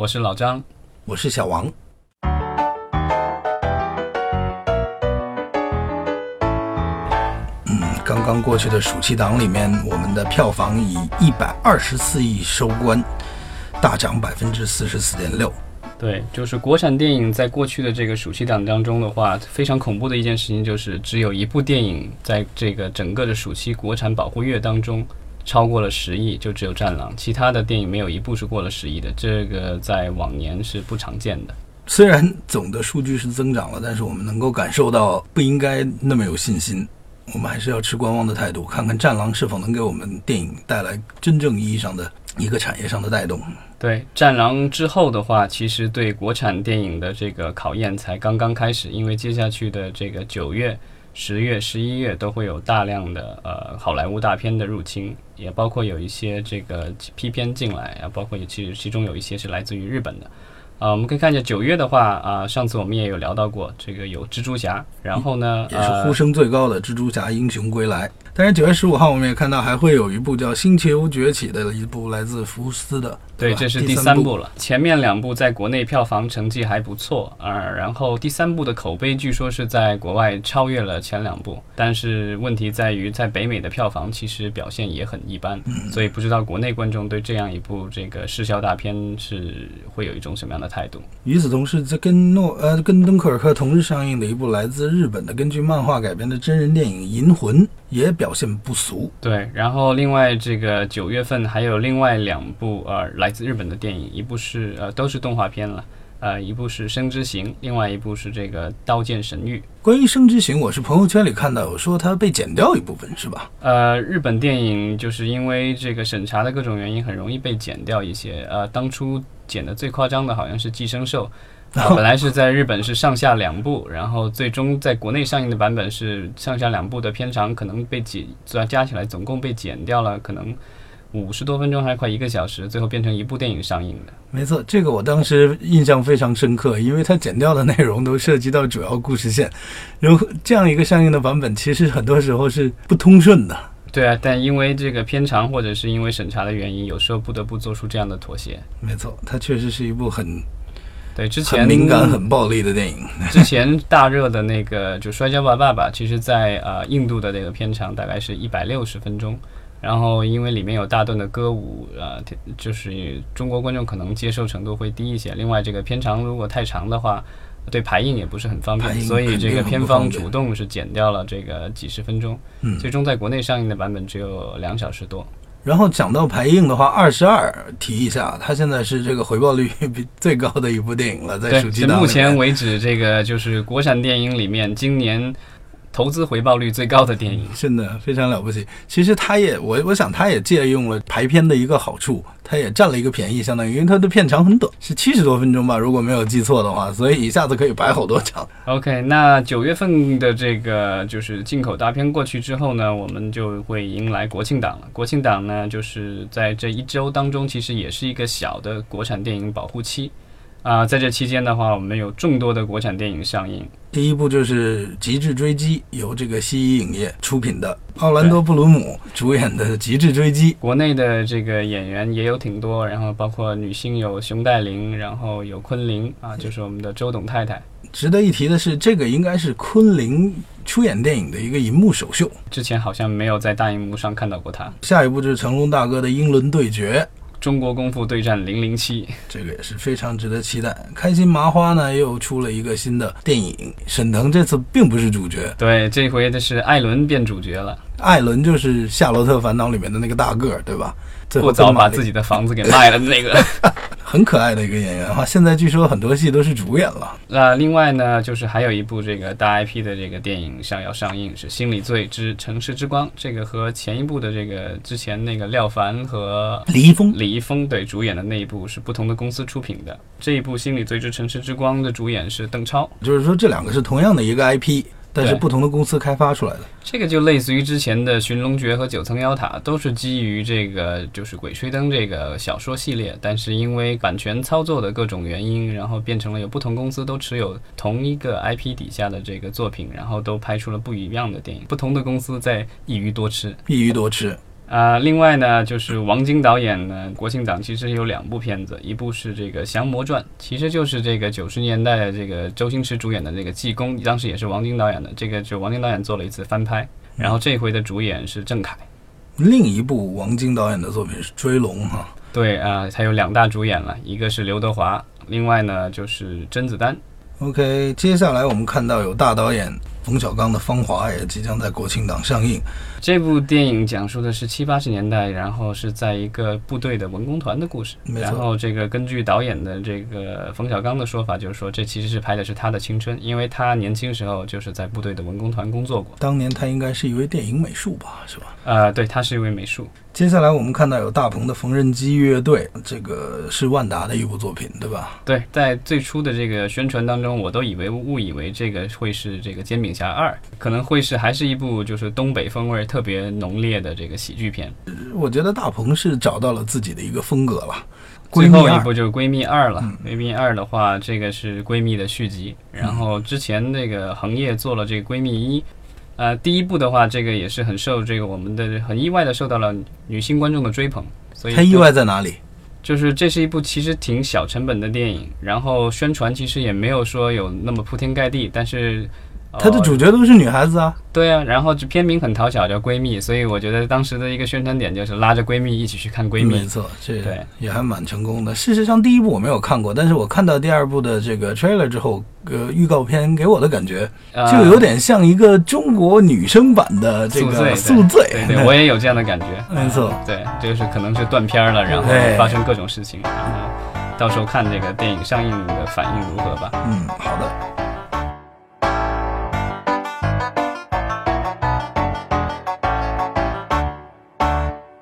我是老张，我是小王。嗯，刚刚过去的暑期档里面，我们的票房以一百二十四亿收官，大涨百分之四十四点六。对，就是国产电影在过去的这个暑期档当中的话，非常恐怖的一件事情就是只有一部电影在这个整个的暑期国产保护月当中超过了十亿，就只有《战狼》，其他的电影没有一部是过了十亿的，这个在往年是不常见的。虽然总的数据是增长了，但是我们能够感受到不应该那么有信心，我们还是要持观望的态度，看看《战狼》是否能给我们电影带来真正意义上的一个产业上的带动。对《战狼》之后的话，其实对国产电影的这个考验才刚刚开始，因为接下去的这个九月、十月、十一月都会有大量的呃好莱坞大片的入侵，也包括有一些这个批片进来啊，包括其实其中有一些是来自于日本的。啊，我们可以看见九月的话啊，上次我们也有聊到过，这个有蜘蛛侠，然后呢也是呼声最高的《蜘蛛侠：英雄归来》。但是九月十五号，我们也看到还会有一部叫《星球崛起》的一部来自福斯的，对，这是第三部了。前面两部在国内票房成绩还不错啊，然后第三部的口碑据说是在国外超越了前两部，但是问题在于在北美的票房其实表现也很一般，所以不知道国内观众对这样一部这个视效大片是会有一种什么样的态度。与此同时，这跟诺呃跟敦刻尔克同日上映的一部来自日本的根据漫画改编的真人电影《银魂》也表现不俗。对，然后另外这个九月份还有另外两部呃来自日本的电影，一部是呃都是动画片了，呃一部是《生之行》，另外一部是这个《刀剑神域》。关于《生之行》，我是朋友圈里看到有说它被剪掉一部分，是吧？呃，日本电影就是因为这个审查的各种原因，很容易被剪掉一些。呃，当初剪的最夸张的好像是《寄生兽》。啊，本来是在日本是上下两部，然后最终在国内上映的版本是上下两部的片长可能被剪，加加起来总共被剪掉了，可能五十多分钟，还是快一个小时，最后变成一部电影上映的。没错，这个我当时印象非常深刻，因为它剪掉的内容都涉及到主要故事线，然后这样一个上映的版本，其实很多时候是不通顺的。对啊，但因为这个片长或者是因为审查的原因，有时候不得不做出这样的妥协。没错，它确实是一部很。对，之前很敏感、很暴力的电影。之前大热的那个就《摔跤吧，爸爸》，其实在呃印度的这个片长大概是一百六十分钟，然后因为里面有大段的歌舞，呃，就是中国观众可能接受程度会低一些。另外，这个片长如果太长的话，对排印也不是很方便，所以这个片方主动是减掉了这个几十分钟，最终在国内上映的版本只有两小时多。然后讲到排映的话，二十二提一下，它现在是这个回报率 比最高的一部电影了，在暑期档。目前为止，这个就是国产电影里面今年。投资回报率最高的电影，真的非常了不起。其实他也，我我想他也借用了排片的一个好处，他也占了一个便宜，相当于因为它的片长很短，是七十多分钟吧，如果没有记错的话，所以一下子可以排好多场。OK，那九月份的这个就是进口大片过去之后呢，我们就会迎来国庆档了。国庆档呢，就是在这一周当中，其实也是一个小的国产电影保护期。啊，在这期间的话，我们有众多的国产电影上映。第一部就是《极致追击》，由这个西影业出品的，奥兰多·布鲁姆主演的《极致追击》。国内的这个演员也有挺多，然后包括女星有熊黛林，然后有昆凌啊，就是我们的周董太太。值得一提的是，这个应该是昆凌出演电影的一个银幕首秀，之前好像没有在大荧幕上看到过她。下一部就是成龙大哥的《英伦对决》。中国功夫对战零零七，这个也是非常值得期待。开心麻花呢又出了一个新的电影，沈腾这次并不是主角，对，这回的是艾伦变主角了。艾伦就是《夏洛特烦恼》里面的那个大个儿，对吧？过早把自己的房子给卖了的那个。很可爱的一个演员哈，现在据说很多戏都是主演了。那另外呢，就是还有一部这个大 IP 的这个电影上要上映，是《心理罪之城市之光》。这个和前一部的这个之前那个廖凡和李易峰、李易峰对主演的那一部是不同的公司出品的。这一部《心理罪之城市之光》的主演是邓超，就是说这两个是同样的一个 IP。但是不同的公司开发出来的，这个就类似于之前的《寻龙诀》和《九层妖塔》，都是基于这个就是《鬼吹灯》这个小说系列，但是因为版权操作的各种原因，然后变成了有不同公司都持有同一个 IP 底下的这个作品，然后都拍出了不一样的电影。不同的公司在一鱼多吃，一鱼多吃。啊、另外呢，就是王晶导演呢，国庆档其实有两部片子，一部是这个《降魔传》，其实就是这个九十年代的这个周星驰主演的这个《济公》，当时也是王晶导演的，这个就王晶导演做了一次翻拍，然后这回的主演是郑恺。另一部王晶导演的作品是《追龙》哈，对啊、他有两大主演了，一个是刘德华，另外呢就是甄子丹。OK，接下来我们看到有大导演冯小刚的《芳华》也即将在国庆档上映。这部电影讲述的是七八十年代，然后是在一个部队的文工团的故事。然后这个根据导演的这个冯小刚的说法，就是说这其实是拍的是他的青春，因为他年轻时候就是在部队的文工团工作过。当年他应该是一位电影美术吧，是吧？呃，对，他是一位美术。接下来我们看到有大鹏的缝纫机乐队，这个是万达的一部作品，对吧？对，在最初的这个宣传当中，我都以为误以为这个会是这个《煎饼侠二》，可能会是还是一部就是东北风味特别浓烈的这个喜剧片。我觉得大鹏是找到了自己的一个风格了。最后一部就是《闺蜜二》了，嗯闺蜜二》的话，这个是闺蜜的续集。然后之前那个恒业做了这个闺蜜一，呃，第一部的话，这个也是很受这个我们的很意外的受到了女性观众的追捧，所以它意外在哪里？就是这是一部其实挺小成本的电影，然后宣传其实也没有说有那么铺天盖地，但是。呃他的主角都是女孩子啊。对啊，然后这片名很讨巧，叫闺蜜，所以我觉得当时的一个宣传点就是拉着闺蜜一起去看闺蜜。没错，这对也还蛮成功的。事实上，第一部我没有看过，但是我看到第二部的这个 trailer 之后，呃，预告片给我的感觉呃就有点像一个中国女生版的这个宿醉，宿醉。对对，我也有这样的感觉。没错嗯对，就是可能是断片儿了，然后发生各种事情，然后到时候看这个电影上映的反应如何吧。嗯，好的。